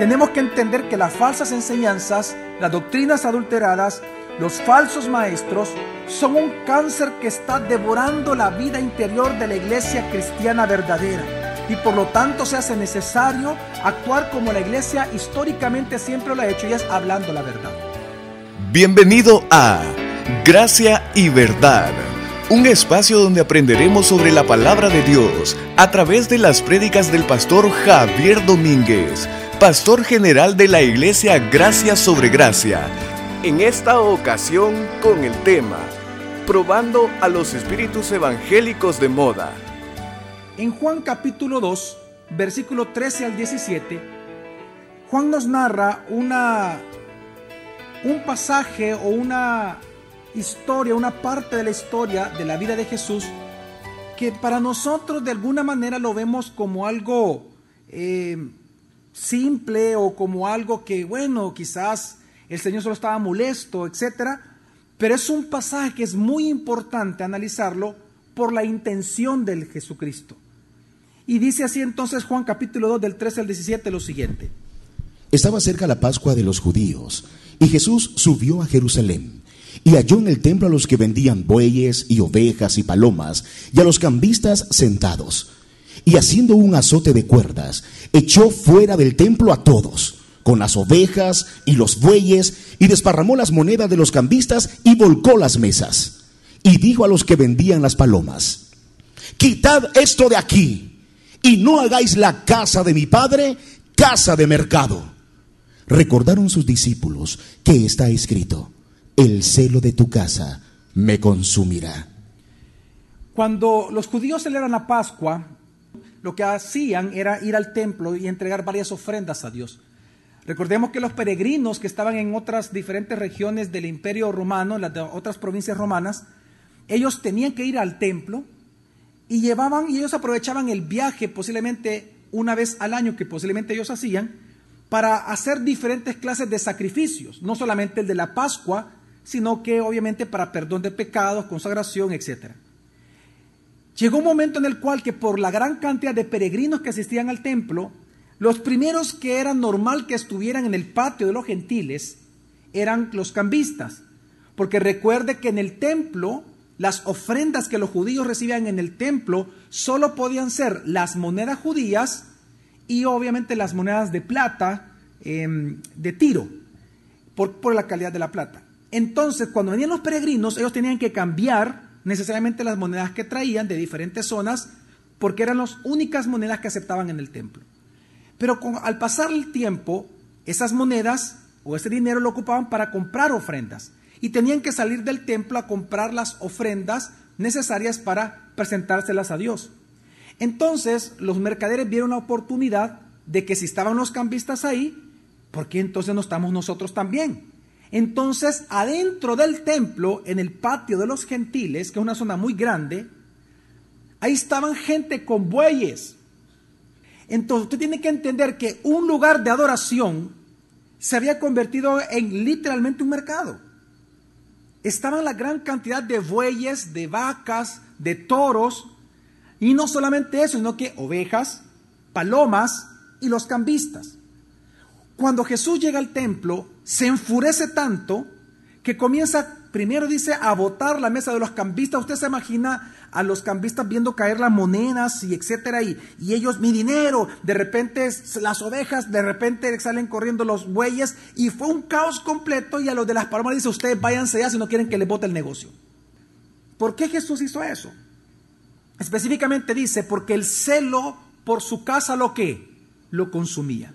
tenemos que entender que las falsas enseñanzas, las doctrinas adulteradas, los falsos maestros son un cáncer que está devorando la vida interior de la iglesia cristiana verdadera. Y por lo tanto se hace necesario actuar como la iglesia históricamente siempre lo ha hecho y es hablando la verdad. Bienvenido a Gracia y Verdad, un espacio donde aprenderemos sobre la palabra de Dios a través de las prédicas del pastor Javier Domínguez, pastor general de la iglesia Gracia sobre Gracia en esta ocasión con el tema Probando a los espíritus evangélicos de moda. En Juan capítulo 2, versículo 13 al 17, Juan nos narra una un pasaje o una historia, una parte de la historia de la vida de Jesús que para nosotros de alguna manera lo vemos como algo eh, simple o como algo que, bueno, quizás el Señor solo estaba molesto, etc. Pero es un pasaje que es muy importante analizarlo por la intención del Jesucristo. Y dice así entonces Juan capítulo 2 del 13 al 17 lo siguiente. Estaba cerca la Pascua de los judíos y Jesús subió a Jerusalén y halló en el templo a los que vendían bueyes y ovejas y palomas y a los cambistas sentados. Y haciendo un azote de cuerdas, echó fuera del templo a todos con las ovejas y los bueyes, y desparramó las monedas de los cambistas y volcó las mesas. Y dijo a los que vendían las palomas, quitad esto de aquí, y no hagáis la casa de mi padre casa de mercado. Recordaron sus discípulos que está escrito, el celo de tu casa me consumirá. Cuando los judíos celebran la Pascua, lo que hacían era ir al templo y entregar varias ofrendas a Dios. Recordemos que los peregrinos que estaban en otras diferentes regiones del imperio romano, en las otras provincias romanas, ellos tenían que ir al templo y llevaban y ellos aprovechaban el viaje posiblemente una vez al año que posiblemente ellos hacían para hacer diferentes clases de sacrificios, no solamente el de la Pascua, sino que obviamente para perdón de pecados, consagración, etc. Llegó un momento en el cual que por la gran cantidad de peregrinos que asistían al templo, los primeros que era normal que estuvieran en el patio de los gentiles eran los cambistas, porque recuerde que en el templo las ofrendas que los judíos recibían en el templo solo podían ser las monedas judías y obviamente las monedas de plata em, de tiro, por, por la calidad de la plata. Entonces, cuando venían los peregrinos, ellos tenían que cambiar necesariamente las monedas que traían de diferentes zonas, porque eran las únicas monedas que aceptaban en el templo. Pero al pasar el tiempo, esas monedas o ese dinero lo ocupaban para comprar ofrendas y tenían que salir del templo a comprar las ofrendas necesarias para presentárselas a Dios. Entonces los mercaderes vieron la oportunidad de que si estaban los cambistas ahí, ¿por qué entonces no estamos nosotros también? Entonces, adentro del templo, en el patio de los gentiles, que es una zona muy grande, ahí estaban gente con bueyes, entonces usted tiene que entender que un lugar de adoración se había convertido en literalmente un mercado. Estaban la gran cantidad de bueyes, de vacas, de toros, y no solamente eso, sino que ovejas, palomas y los cambistas. Cuando Jesús llega al templo, se enfurece tanto que comienza, primero dice, a botar la mesa de los cambistas. Usted se imagina a los cambistas viendo caer las monedas y etcétera, y, ellos, mi dinero, de repente las ovejas, de repente salen corriendo los bueyes, y fue un caos completo, y a los de las palomas dice, ustedes váyanse ya si no quieren que les bote el negocio. ¿Por qué Jesús hizo eso? Específicamente dice, porque el celo por su casa lo que lo consumía.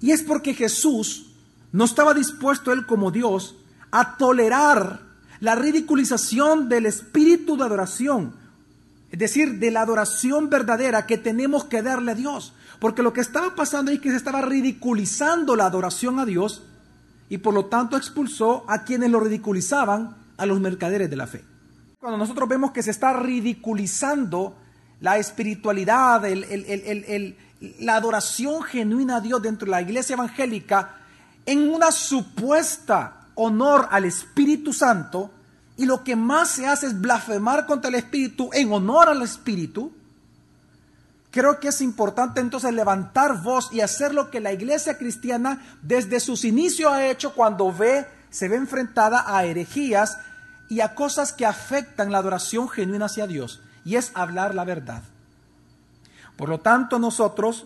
Y es porque Jesús no estaba dispuesto él como Dios a tolerar la ridiculización del espíritu de adoración, es decir, de la adoración verdadera que tenemos que darle a Dios. Porque lo que estaba pasando es que se estaba ridiculizando la adoración a Dios y por lo tanto expulsó a quienes lo ridiculizaban, a los mercaderes de la fe. Cuando nosotros vemos que se está ridiculizando la espiritualidad, la adoración genuina a Dios dentro de la iglesia evangélica, en una supuesta honor al Espíritu Santo y lo que más se hace es blasfemar contra el Espíritu en honor al Espíritu, creo que es importante entonces levantar voz y hacer lo que la iglesia cristiana desde sus inicios ha hecho cuando ve, se ve enfrentada a herejías y a cosas que afectan la adoración genuina hacia Dios, y es hablar la verdad. Por lo tanto, nosotros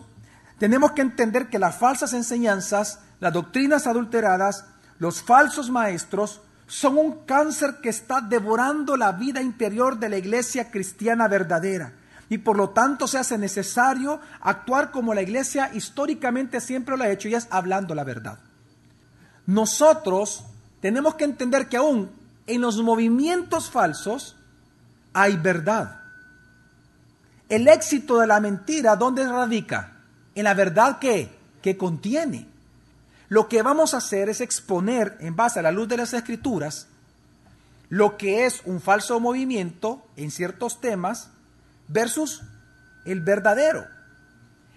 tenemos que entender que las falsas enseñanzas, las doctrinas adulteradas, los falsos maestros, son un cáncer que está devorando la vida interior de la iglesia cristiana verdadera. Y por lo tanto se hace necesario actuar como la iglesia históricamente siempre lo ha hecho y es hablando la verdad. Nosotros tenemos que entender que aún en los movimientos falsos hay verdad. El éxito de la mentira, ¿dónde radica? En la verdad que, que contiene. Lo que vamos a hacer es exponer, en base a la luz de las escrituras, lo que es un falso movimiento en ciertos temas versus el verdadero.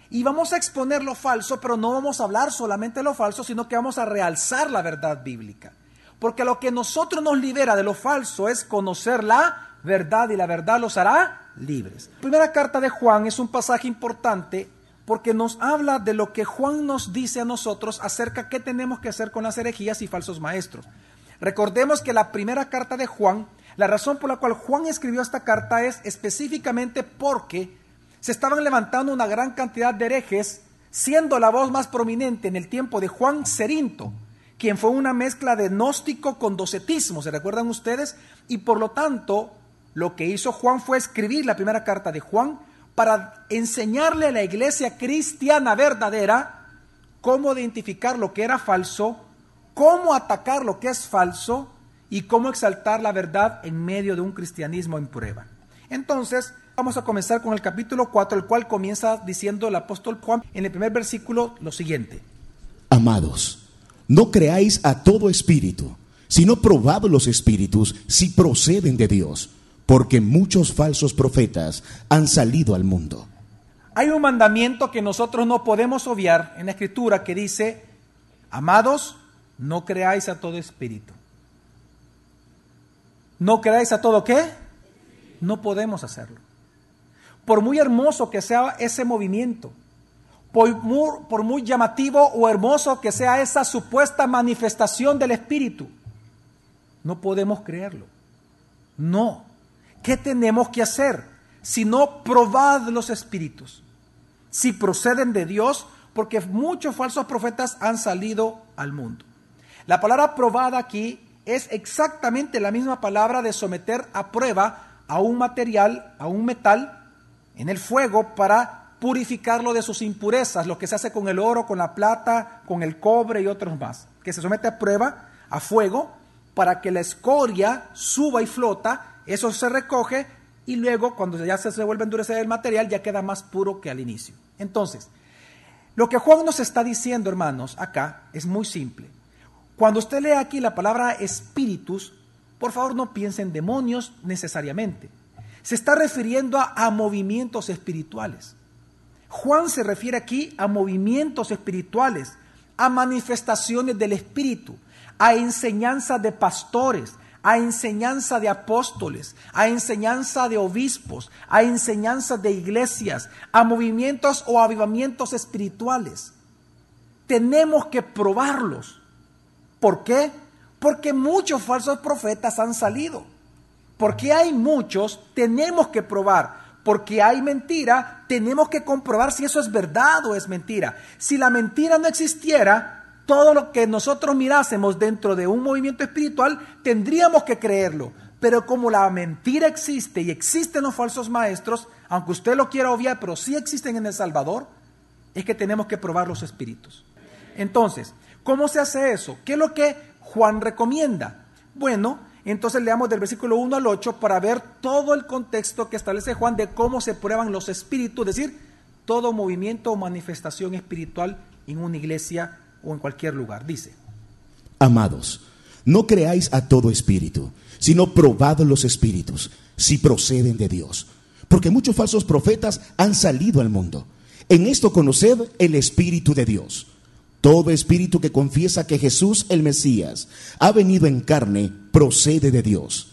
Y vamos a exponer lo falso, pero no vamos a hablar solamente de lo falso, sino que vamos a realzar la verdad bíblica. Porque lo que nosotros nos libera de lo falso es conocer la verdad y la verdad los hará libres. La primera carta de Juan es un pasaje importante porque nos habla de lo que Juan nos dice a nosotros acerca qué tenemos que hacer con las herejías y falsos maestros. Recordemos que la primera carta de Juan, la razón por la cual Juan escribió esta carta es específicamente porque se estaban levantando una gran cantidad de herejes, siendo la voz más prominente en el tiempo de Juan Cerinto, quien fue una mezcla de gnóstico con docetismo, ¿se recuerdan ustedes? Y por lo tanto, lo que hizo Juan fue escribir la primera carta de Juan para enseñarle a la iglesia cristiana verdadera cómo identificar lo que era falso, cómo atacar lo que es falso y cómo exaltar la verdad en medio de un cristianismo en prueba. Entonces, vamos a comenzar con el capítulo 4, el cual comienza diciendo el apóstol Juan en el primer versículo lo siguiente. Amados, no creáis a todo espíritu, sino probad los espíritus si proceden de Dios porque muchos falsos profetas han salido al mundo. Hay un mandamiento que nosotros no podemos obviar en la escritura que dice, amados, no creáis a todo espíritu. ¿No creáis a todo qué? No podemos hacerlo. Por muy hermoso que sea ese movimiento, por muy, por muy llamativo o hermoso que sea esa supuesta manifestación del espíritu, no podemos creerlo. No. ¿Qué tenemos que hacer? Si no, probad los espíritus. Si proceden de Dios, porque muchos falsos profetas han salido al mundo. La palabra probada aquí es exactamente la misma palabra de someter a prueba a un material, a un metal, en el fuego para purificarlo de sus impurezas, lo que se hace con el oro, con la plata, con el cobre y otros más, que se somete a prueba, a fuego, para que la escoria suba y flota eso se recoge y luego cuando ya se vuelve a endurecer el material ya queda más puro que al inicio. Entonces, lo que Juan nos está diciendo, hermanos, acá es muy simple. Cuando usted lee aquí la palabra espíritus, por favor no piense en demonios necesariamente. Se está refiriendo a, a movimientos espirituales. Juan se refiere aquí a movimientos espirituales, a manifestaciones del espíritu, a enseñanza de pastores, a enseñanza de apóstoles, a enseñanza de obispos, a enseñanza de iglesias, a movimientos o avivamientos espirituales. Tenemos que probarlos. ¿Por qué? Porque muchos falsos profetas han salido. Porque hay muchos, tenemos que probar. Porque hay mentira, tenemos que comprobar si eso es verdad o es mentira. Si la mentira no existiera, todo lo que nosotros mirásemos dentro de un movimiento espiritual, tendríamos que creerlo. Pero como la mentira existe y existen los falsos maestros, aunque usted lo quiera obviar, pero sí existen en El Salvador, es que tenemos que probar los espíritus. Entonces, ¿cómo se hace eso? ¿Qué es lo que Juan recomienda? Bueno, entonces leamos del versículo 1 al 8 para ver todo el contexto que establece Juan de cómo se prueban los espíritus, es decir, todo movimiento o manifestación espiritual en una iglesia o en cualquier lugar. Dice, Amados, no creáis a todo espíritu, sino probad los espíritus, si proceden de Dios. Porque muchos falsos profetas han salido al mundo. En esto conoced el Espíritu de Dios. Todo espíritu que confiesa que Jesús el Mesías ha venido en carne procede de Dios.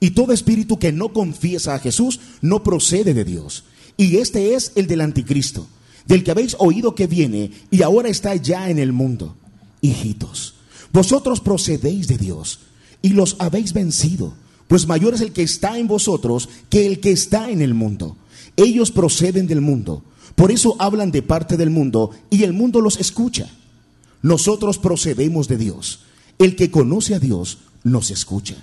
Y todo espíritu que no confiesa a Jesús no procede de Dios. Y este es el del anticristo, del que habéis oído que viene y ahora está ya en el mundo. Hijitos, vosotros procedéis de Dios y los habéis vencido, pues mayor es el que está en vosotros que el que está en el mundo. Ellos proceden del mundo, por eso hablan de parte del mundo y el mundo los escucha. Nosotros procedemos de Dios. El que conoce a Dios nos escucha.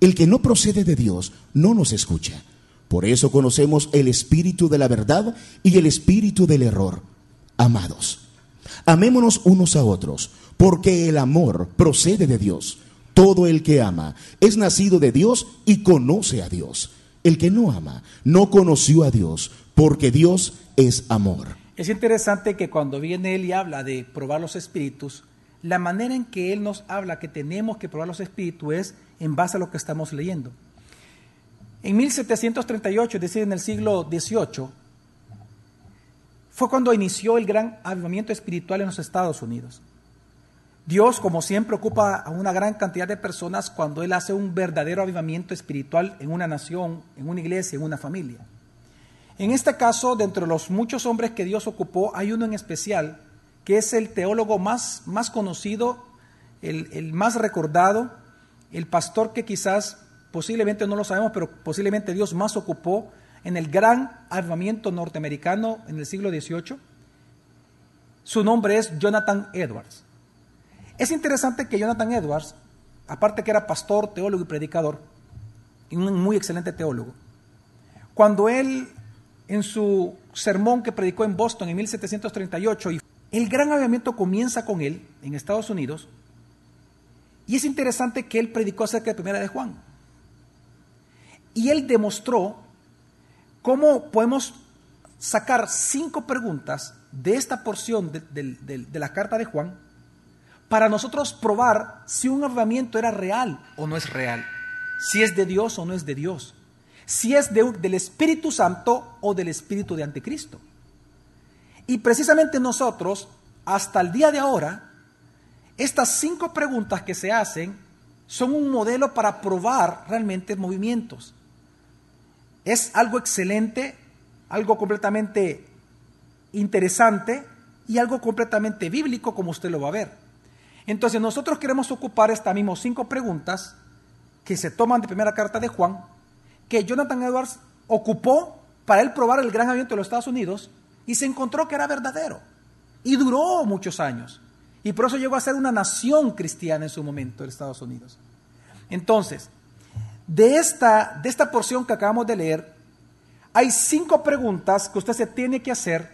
El que no procede de Dios no nos escucha. Por eso conocemos el espíritu de la verdad y el espíritu del error. Amados, amémonos unos a otros, porque el amor procede de Dios. Todo el que ama es nacido de Dios y conoce a Dios. El que no ama no conoció a Dios, porque Dios es amor. Es interesante que cuando viene él y habla de probar los espíritus, la manera en que él nos habla que tenemos que probar los espíritus es en base a lo que estamos leyendo. En 1738, es decir, en el siglo XVIII, fue cuando inició el gran avivamiento espiritual en los Estados Unidos. Dios, como siempre, ocupa a una gran cantidad de personas cuando Él hace un verdadero avivamiento espiritual en una nación, en una iglesia, en una familia. En este caso, de los muchos hombres que Dios ocupó, hay uno en especial que es el teólogo más, más conocido, el, el más recordado, el pastor que quizás posiblemente no lo sabemos, pero posiblemente Dios más ocupó en el gran avivamiento norteamericano en el siglo XVIII. Su nombre es Jonathan Edwards. Es interesante que Jonathan Edwards, aparte que era pastor, teólogo y predicador, y un muy excelente teólogo, cuando él en su sermón que predicó en Boston en 1738, y el gran avivamiento comienza con él en Estados Unidos, y es interesante que él predicó acerca de Primera de Juan. Y él demostró cómo podemos sacar cinco preguntas de esta porción de, de, la carta de Juan para nosotros probar si un avivamiento era real o no es real, si es de Dios o no es de Dios, si es del Espíritu Santo o del Espíritu de Anticristo. Y precisamente nosotros, hasta el día de ahora, estas cinco preguntas que se hacen son un modelo para probar realmente movimientos. Es algo excelente, algo completamente interesante y algo completamente bíblico como usted lo va a ver. Entonces nosotros queremos ocupar estas mismas cinco preguntas que se toman de primera carta de Juan, que Jonathan Edwards ocupó para él probar el gran aviento de los Estados Unidos y se encontró que era verdadero. Y duró muchos años. Y por eso llegó a ser una nación cristiana en su momento en Estados Unidos. Entonces, de esta, de esta porción que acabamos de leer, hay cinco preguntas que usted se tiene que hacer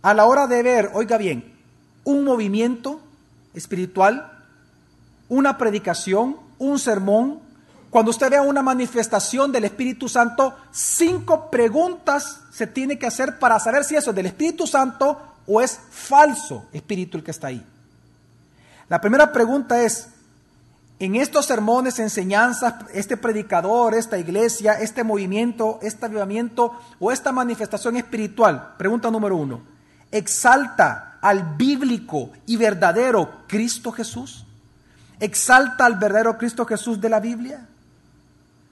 a la hora de ver, oiga bien, un movimiento espiritual, una predicación, un sermón. Cuando usted vea una manifestación del Espíritu Santo, cinco preguntas se tiene que hacer para saber si eso es del Espíritu Santo o es falso espíritu el que está ahí. La primera pregunta es, en estos sermones, enseñanzas, este predicador, esta iglesia, este movimiento, este avivamiento o esta manifestación espiritual, pregunta número uno, ¿exalta al bíblico y verdadero Cristo Jesús? ¿Exalta al verdadero Cristo Jesús de la Biblia?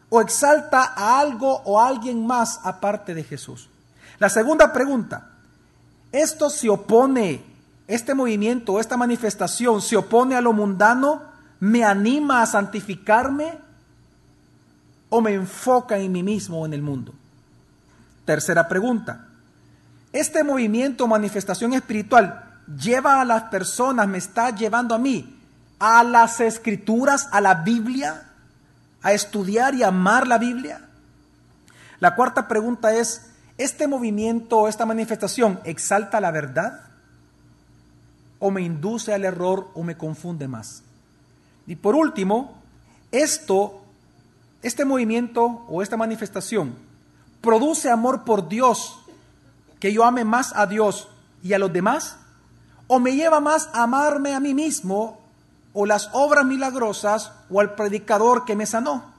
¿O exalta a algo o a alguien más aparte de Jesús? La segunda pregunta, ¿esto se opone, este movimiento, esta manifestación se opone a lo mundano? Me anima a santificarme o me enfoca en mí mismo o en el mundo? Tercera pregunta. ¿Este movimiento, manifestación espiritual, lleva a las personas, me está llevando a mí, a las escrituras, a la Biblia, a estudiar y amar la Biblia? La cuarta pregunta es, ¿este movimiento, esta manifestación, exalta la verdad? ¿O me induce al error o me confunde más? Y por último, esto, este movimiento o esta manifestación produce amor por Dios, que yo ame más a Dios y a los demás, o me lleva más a amarme a mí mismo o las obras milagrosas o al predicador que me sanó.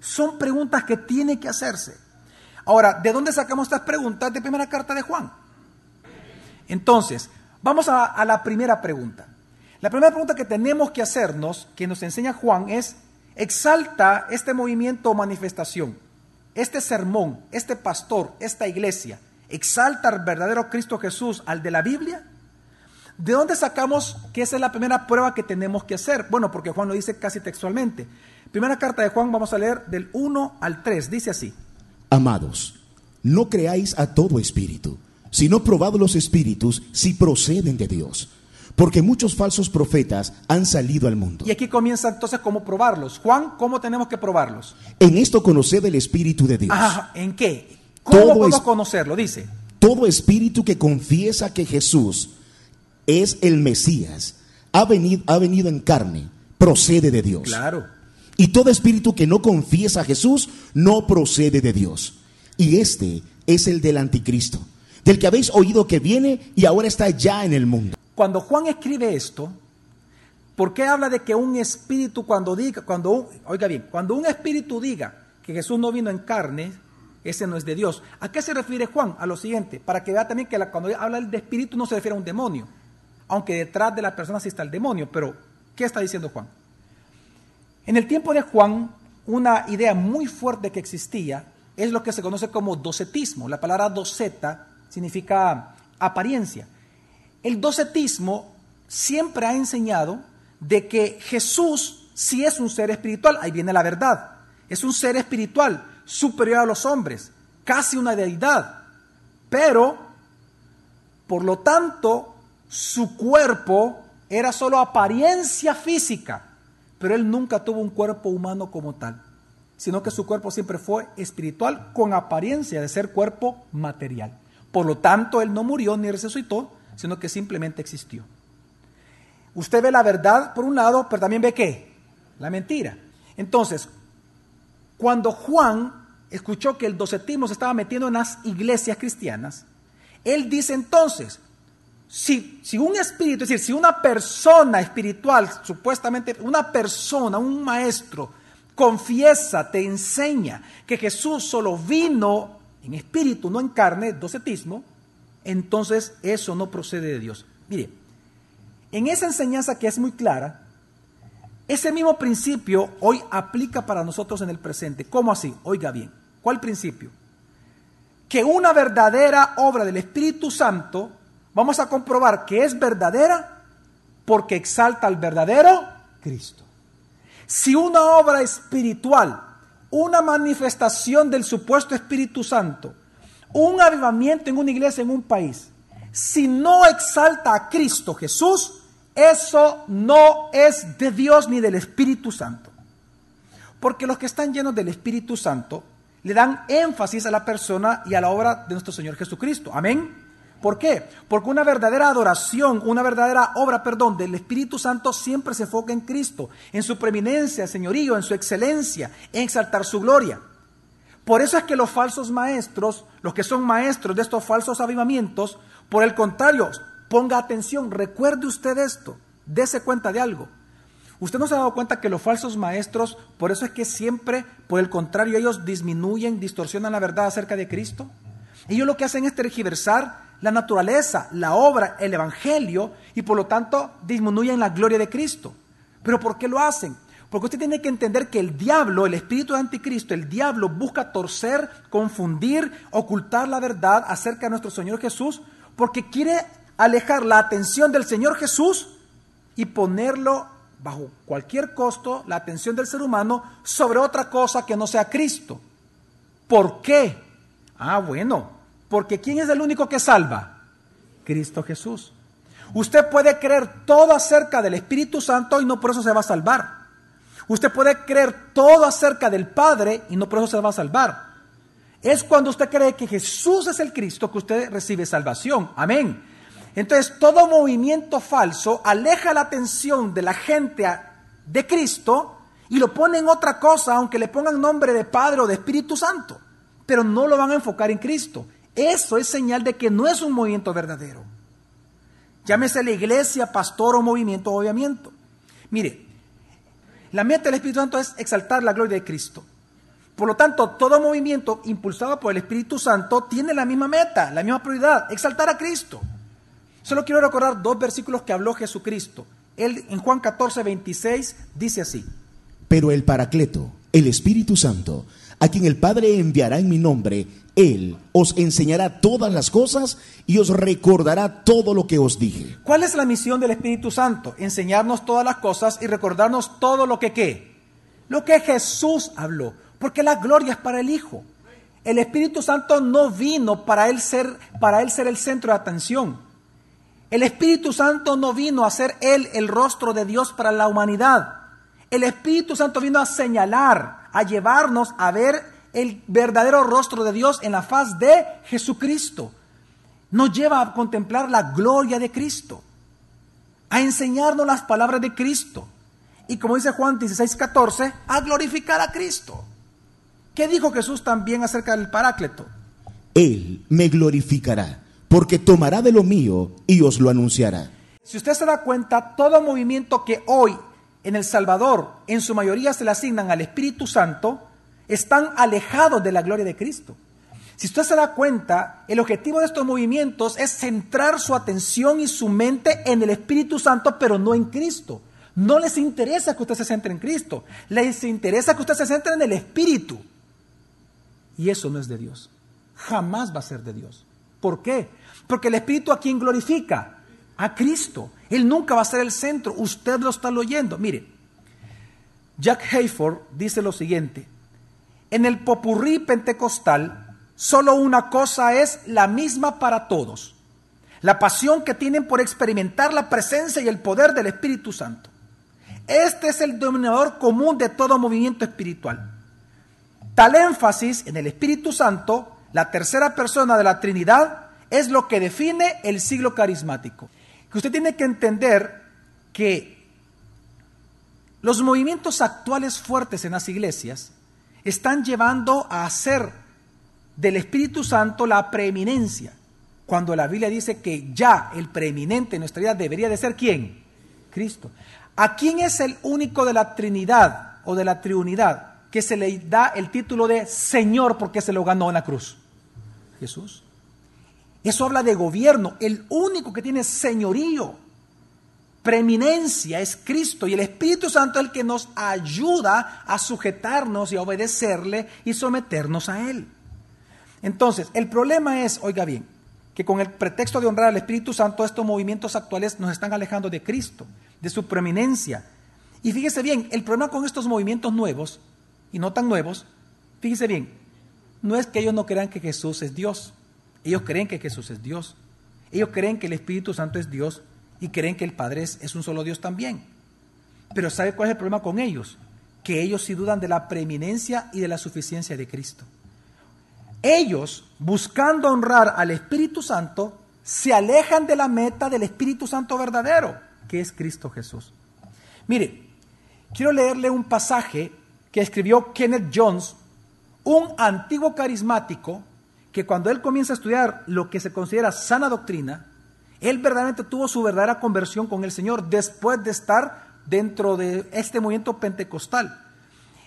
Son preguntas que tiene que hacerse. Ahora, ¿de dónde sacamos estas preguntas? De primera carta de Juan. Entonces, vamos a, a la primera pregunta. La primera pregunta que tenemos que hacernos, que nos enseña Juan, es, ¿exalta este movimiento o manifestación? este sermón, este pastor, esta iglesia, exalta al verdadero Cristo Jesús, al de la Biblia, ¿de dónde sacamos que esa es la primera prueba que tenemos que hacer? Bueno, porque Juan lo dice casi textualmente. Primera carta de Juan, vamos a leer del 1 al 3, dice así. Amados, no creáis a todo espíritu, sino probad los espíritus si proceden de Dios. Porque muchos falsos profetas han salido al mundo. Y aquí comienza entonces cómo probarlos. Juan, ¿cómo tenemos que probarlos? En esto conoced el Espíritu de Dios. Ajá, ¿en qué? ¿Cómo Todo podemos conocerlo? Dice. Todo espíritu que confiesa que Jesús es el Mesías, ha venido, ha venido en carne, procede de Dios. Claro. Y todo espíritu que no confiesa a Jesús no procede de Dios. Y este es el del anticristo, del que habéis oído que viene y ahora está ya en el mundo. Cuando Juan escribe esto, ¿por qué habla de que un espíritu cuando diga, cuando oiga bien, cuando un espíritu diga que Jesús no vino en carne, ese no es de Dios. ¿A qué se refiere Juan? A lo siguiente, para que vea también que la- cuando habla de espíritu no se refiere a un demonio, aunque detrás de la persona sí está el demonio, pero ¿qué está diciendo Juan? En el tiempo de Juan, una idea muy fuerte que existía es lo que se conoce como docetismo. La palabra doceta significa apariencia. El docetismo siempre ha enseñado de que Jesús sí es un ser espiritual, ahí viene la verdad, es un ser espiritual superior a los hombres, casi una deidad, pero por lo tanto su cuerpo era solo apariencia física, pero él nunca tuvo un cuerpo humano como tal, sino que su cuerpo siempre fue espiritual con apariencia de ser cuerpo material. Por lo tanto, él no murió ni resucitó, sino que simplemente existió. Usted ve la verdad por un lado, pero también ve qué? La mentira. Entonces, cuando Juan escuchó que el docetismo se estaba metiendo en las iglesias cristianas, él dice entonces, si, si un espíritu, es decir, si una persona espiritual, supuestamente una persona, un maestro, confiesa, te enseña que Jesús solo vino en espíritu, no en carne, docetismo, entonces eso no procede de Dios. Mire, en esa enseñanza que es muy clara, ese mismo principio hoy aplica para nosotros en el presente. ¿Cómo así? Oiga bien, ¿cuál principio? Que una verdadera obra del Espíritu Santo, vamos a comprobar que es verdadera porque exalta al verdadero Cristo. Si una obra espiritual, una manifestación del supuesto Espíritu Santo, un avivamiento en una iglesia, en un país, si no exalta a Cristo Jesús, eso no es de Dios ni del Espíritu Santo. Porque los que están llenos del Espíritu Santo le dan énfasis a la persona y a la obra de nuestro Señor Jesucristo. Amén. ¿Por qué? Porque una verdadera adoración, una verdadera obra, perdón, del Espíritu Santo siempre se enfoca en Cristo, en su preeminencia, señorío, en su excelencia, en exaltar su gloria. Por eso es que los falsos maestros, los que son maestros de estos falsos avivamientos, por el contrario, ponga atención, recuerde usted esto, dése cuenta de algo. Usted no se ha dado cuenta que los falsos maestros, por eso es que siempre, por el contrario, ellos disminuyen, distorsionan la verdad acerca de Cristo. Ellos lo que hacen es tergiversar la naturaleza, la obra, el evangelio y por lo tanto disminuyen la gloria de Cristo. ¿Pero por qué lo hacen? Porque usted tiene que entender que el diablo, el espíritu de anticristo, el diablo busca torcer, confundir, ocultar la verdad acerca de nuestro Señor Jesús, porque quiere alejar la atención del Señor Jesús y ponerlo bajo cualquier costo, la atención del ser humano, sobre otra cosa que no sea Cristo. ¿Por qué? Ah, bueno, porque ¿quién es el único que salva? Cristo Jesús. Usted puede creer todo acerca del Espíritu Santo y no por eso se va a salvar. Usted puede creer todo acerca del Padre y no por eso se va a salvar. Es cuando usted cree que Jesús es el Cristo que usted recibe salvación. Amén. Entonces todo movimiento falso aleja la atención de la gente de Cristo y lo pone en otra cosa, aunque le pongan nombre de Padre o de Espíritu Santo. Pero no lo van a enfocar en Cristo. Eso es señal de que no es un movimiento verdadero. Llámese la iglesia, pastor o movimiento o obviamiento. Mire, la meta del Espíritu Santo es exaltar la gloria de Cristo. Por lo tanto, todo movimiento impulsado por el Espíritu Santo tiene la misma meta, la misma prioridad, exaltar a Cristo. Solo quiero recordar dos versículos que habló Jesucristo. Él en Juan 14, 26 dice así. Pero el Paracleto, el Espíritu Santo, a quien el Padre enviará en mi nombre, Él os enseñará todas las cosas y os recordará todo lo que os dije. ¿Cuál es la misión del Espíritu Santo? Enseñarnos todas las cosas y recordarnos todo lo que qué. Lo que Jesús habló, porque la gloria es para el Hijo. El Espíritu Santo no vino para él ser para él ser el centro de atención. El Espíritu Santo no vino a ser él el rostro de Dios para la humanidad. El Espíritu Santo vino a señalar, a llevarnos a ver el verdadero rostro de Dios en la faz de Jesucristo. Nos lleva a contemplar la gloria de Cristo, a enseñarnos las palabras de Cristo. Y como dice Juan 16, 14, a glorificar a Cristo. ¿Qué dijo Jesús también acerca del Paráclito? Él me glorificará, porque tomará de lo mío y os lo anunciará. Si usted se da cuenta, todo movimiento que hoy en El Salvador en su mayoría se le asignan al Espíritu Santo, están alejados de la gloria de Cristo. Si usted se da cuenta, el objetivo de estos movimientos es centrar su atención y su mente en el Espíritu Santo, pero no en Cristo. No les interesa que usted se centre en Cristo, les interesa que usted se centre en el Espíritu. Y eso no es de Dios. Jamás va a ser de Dios. ¿Por qué? Porque el Espíritu a quien glorifica, a Cristo. Él nunca va a ser el centro. Usted lo está oyendo. Mire, Jack Hayford dice lo siguiente. En el popurrí pentecostal, solo una cosa es la misma para todos. La pasión que tienen por experimentar la presencia y el poder del Espíritu Santo. Este es el denominador común de todo movimiento espiritual. Tal énfasis en el Espíritu Santo, la tercera persona de la Trinidad, es lo que define el siglo carismático. Que usted tiene que entender que los movimientos actuales fuertes en las iglesias están llevando a hacer del Espíritu Santo la preeminencia. Cuando la Biblia dice que ya el preeminente en nuestra vida debería de ser quién? Cristo. ¿A quién es el único de la Trinidad o de la Triunidad que se le da el título de Señor porque se lo ganó en la cruz? Jesús. Eso habla de gobierno. El único que tiene señorío, preeminencia es Cristo y el Espíritu Santo es el que nos ayuda a sujetarnos y a obedecerle y someternos a Él. Entonces, el problema es, oiga bien, que con el pretexto de honrar al Espíritu Santo, estos movimientos actuales nos están alejando de Cristo, de su preeminencia. Y fíjese bien, el problema con estos movimientos nuevos y no tan nuevos, fíjese bien, no es que ellos no crean que Jesús es Dios. Ellos creen que Jesús es Dios. Ellos creen que el Espíritu Santo es Dios y creen que el Padre es, un solo Dios también. Pero ¿sabe cuál es el problema con ellos? Que ellos sí dudan de la preeminencia y de la suficiencia de Cristo. Ellos, buscando honrar al Espíritu Santo, se alejan de la meta del Espíritu Santo verdadero, que es Cristo Jesús. Mire, quiero leerle un pasaje que escribió Kenneth Jones, un antiguo carismático, que cuando él comienza a estudiar lo que se considera sana doctrina, él verdaderamente tuvo su verdadera conversión con el Señor después de estar dentro de este movimiento pentecostal.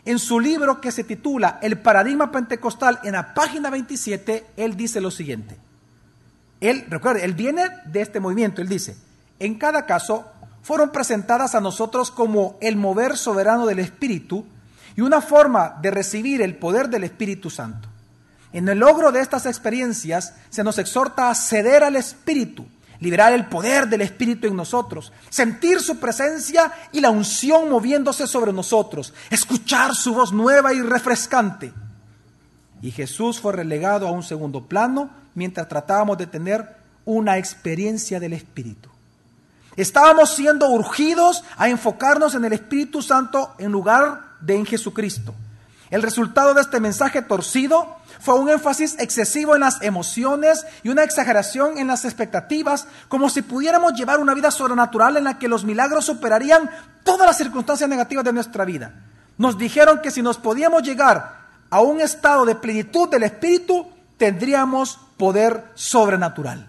En su libro que se titula El paradigma pentecostal, en la página 27, él dice lo siguiente. Él, recuerde, él viene de este movimiento, él dice, en cada caso fueron presentadas a nosotros como el mover soberano del Espíritu, y una forma de recibir el poder del Espíritu Santo. En el logro de estas experiencias se nos exhorta a ceder al Espíritu, liberar el poder del Espíritu en nosotros, sentir su presencia y la unción moviéndose sobre nosotros, escuchar su voz nueva y refrescante. Y Jesús fue relegado a un segundo plano mientras tratábamos de tener una experiencia del Espíritu. Estábamos siendo urgidos a enfocarnos en el Espíritu Santo en lugar de en Jesucristo. El resultado de este mensaje torcido fue un énfasis excesivo en las emociones y una exageración en las expectativas, como si pudiéramos llevar una vida sobrenatural en la que los milagros superarían todas las circunstancias negativas de nuestra vida. Nos dijeron que si nos podíamos llegar a un estado de plenitud del Espíritu, tendríamos poder sobrenatural.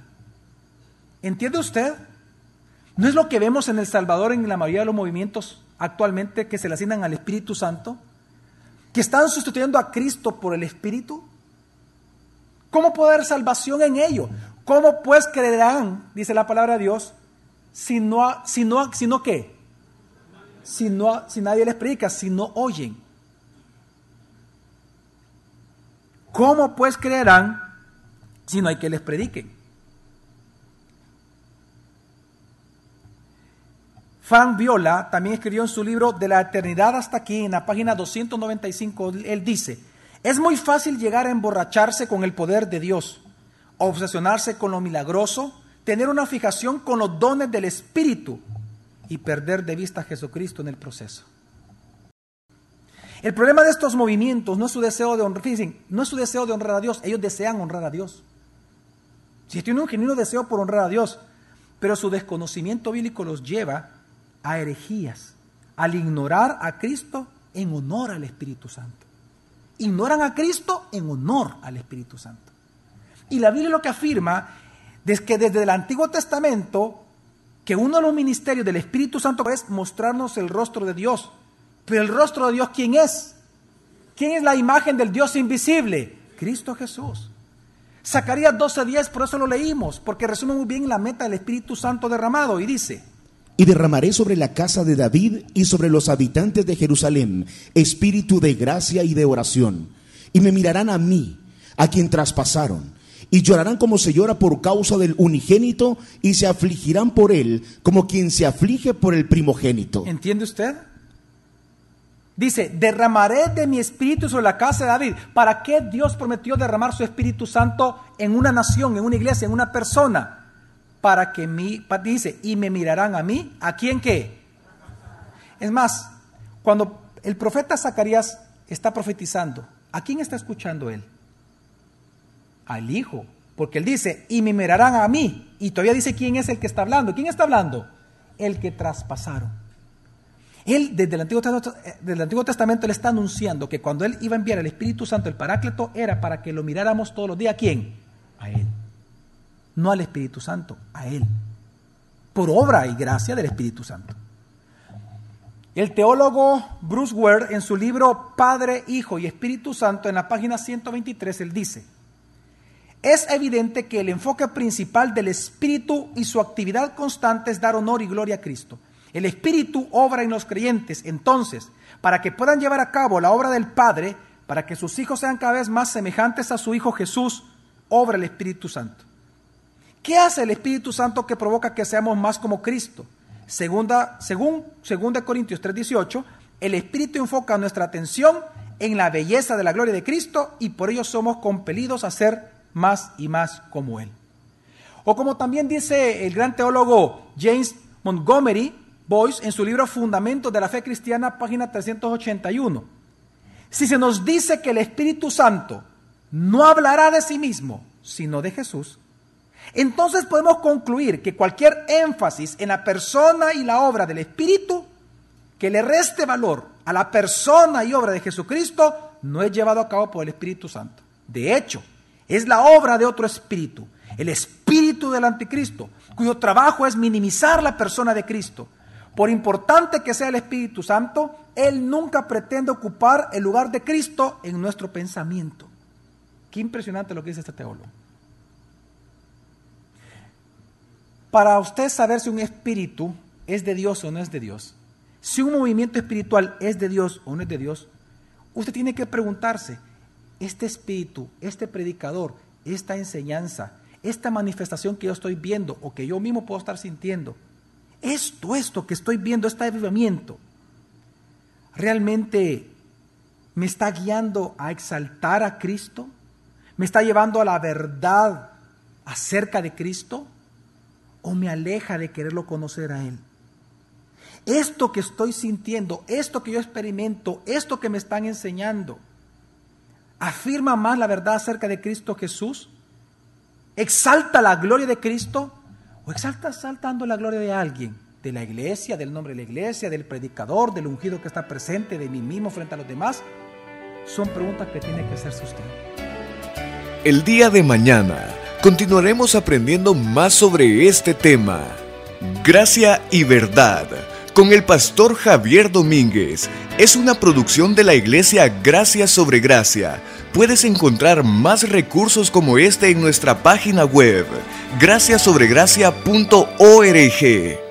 ¿Entiende usted? ¿No es lo que vemos en El Salvador en la mayoría de los movimientos actualmente que se le asignan al Espíritu Santo, están sustituyendo a Cristo por el Espíritu? ¿Cómo puede haber salvación en ello? ¿Cómo pues creerán, dice la palabra de Dios, si no, si no, si no qué? Si, no, si nadie les predica, si no oyen. ¿Cómo pues creerán si no hay que les prediquen? Frank Viola también escribió en su libro De la eternidad hasta aquí, en la página 295, él dice, es muy fácil llegar a emborracharse con el poder de Dios, obsesionarse con lo milagroso, tener una fijación con los dones del Espíritu y perder de vista a Jesucristo en el proceso. El problema de estos movimientos no es su deseo de honrar, no es su deseo de honrar a Dios, ellos desean honrar a Dios. Si tienen un genuino deseo por honrar a Dios, pero su desconocimiento bíblico los lleva a herejías, al ignorar a Cristo en honor al Espíritu Santo. Ignoran a Cristo en honor al Espíritu Santo. Y la Biblia lo que afirma es que desde el Antiguo Testamento, que uno de los ministerios del Espíritu Santo es mostrarnos el rostro de Dios. Pero el rostro de Dios, ¿quién es? ¿Quién es la imagen del Dios invisible? Cristo Jesús. Zacarías 12:10, por eso lo leímos, porque resume muy bien la meta del Espíritu Santo derramado y dice, y derramaré sobre la casa de David y sobre los habitantes de Jerusalén espíritu de gracia y de oración. Y me mirarán a mí, a quien traspasaron, y llorarán como se llora por causa del unigénito, y se afligirán por él como quien se aflige por el primogénito. ¿Entiende usted? Dice, derramaré de mi espíritu sobre la casa de David. ¿Para qué Dios prometió derramar su Espíritu Santo en una nación, en una iglesia, en una persona? Para que mi, dice, y me mirarán a mí, ¿a quién qué? Es más, cuando el profeta Zacarías está profetizando, ¿a quién está escuchando él? Al Hijo, porque él dice, y me mirarán a mí, y todavía dice quién es el que está hablando. ¿Quién está hablando? El que traspasaron. Él, desde el, Antiguo, desde el Antiguo Testamento, le está anunciando que cuando él iba a enviar el Espíritu Santo, el Paráclito, era para que lo miráramos todos los días. ¿A quién? A él no al Espíritu Santo, a Él, por obra y gracia del Espíritu Santo. El teólogo Bruce Ware en su libro Padre, Hijo y Espíritu Santo, en la página 123, él dice, es evidente que el enfoque principal del Espíritu y su actividad constante es dar honor y gloria a Cristo. El Espíritu obra en los creyentes, entonces, para que puedan llevar a cabo la obra del Padre, para que sus hijos sean cada vez más semejantes a su Hijo Jesús, obra el Espíritu Santo. ¿Qué hace el Espíritu Santo que provoca que seamos más como Cristo? Segunda, según 2 Corintios 3:18, el Espíritu enfoca nuestra atención en la belleza de la gloria de Cristo y por ello somos compelidos a ser más y más como Él. O como también dice el gran teólogo James Montgomery Boyce en su libro Fundamentos de la Fe Cristiana, página 381. Si se nos dice que el Espíritu Santo no hablará de sí mismo, sino de Jesús, entonces podemos concluir que cualquier énfasis en la persona y la obra del Espíritu que le reste valor a la persona y obra de Jesucristo no es llevado a cabo por el Espíritu Santo. De hecho, es la obra de otro espíritu, el espíritu del anticristo, cuyo trabajo es minimizar la persona de Cristo. Por importante que sea el Espíritu Santo, Él nunca pretende ocupar el lugar de Cristo en nuestro pensamiento. Qué impresionante lo que dice este teólogo. Para usted saber si un espíritu es de Dios o no es de Dios, si un movimiento espiritual es de Dios o no es de Dios, usted tiene que preguntarse, este espíritu, este predicador, esta enseñanza, esta manifestación que yo estoy viendo o que yo mismo puedo estar sintiendo, esto, esto que estoy viendo, este avivamiento, realmente me está guiando a exaltar a Cristo, me está llevando a la verdad acerca de Cristo o me aleja de quererlo conocer a Él. Esto que estoy sintiendo, esto que yo experimento, esto que me están enseñando, afirma más la verdad acerca de Cristo Jesús, exalta la gloria de Cristo o exalta saltando la gloria de alguien, de la iglesia, del nombre de la iglesia, del predicador, del ungido que está presente, de mí mismo frente a los demás. Son preguntas que tiene que hacerse usted. El día de mañana continuaremos aprendiendo más sobre este tema. Gracia y verdad con el pastor Javier Domínguez es una producción de la iglesia Gracia sobre Gracia. Puedes encontrar más recursos como este en nuestra página web, graciasobregracia.org.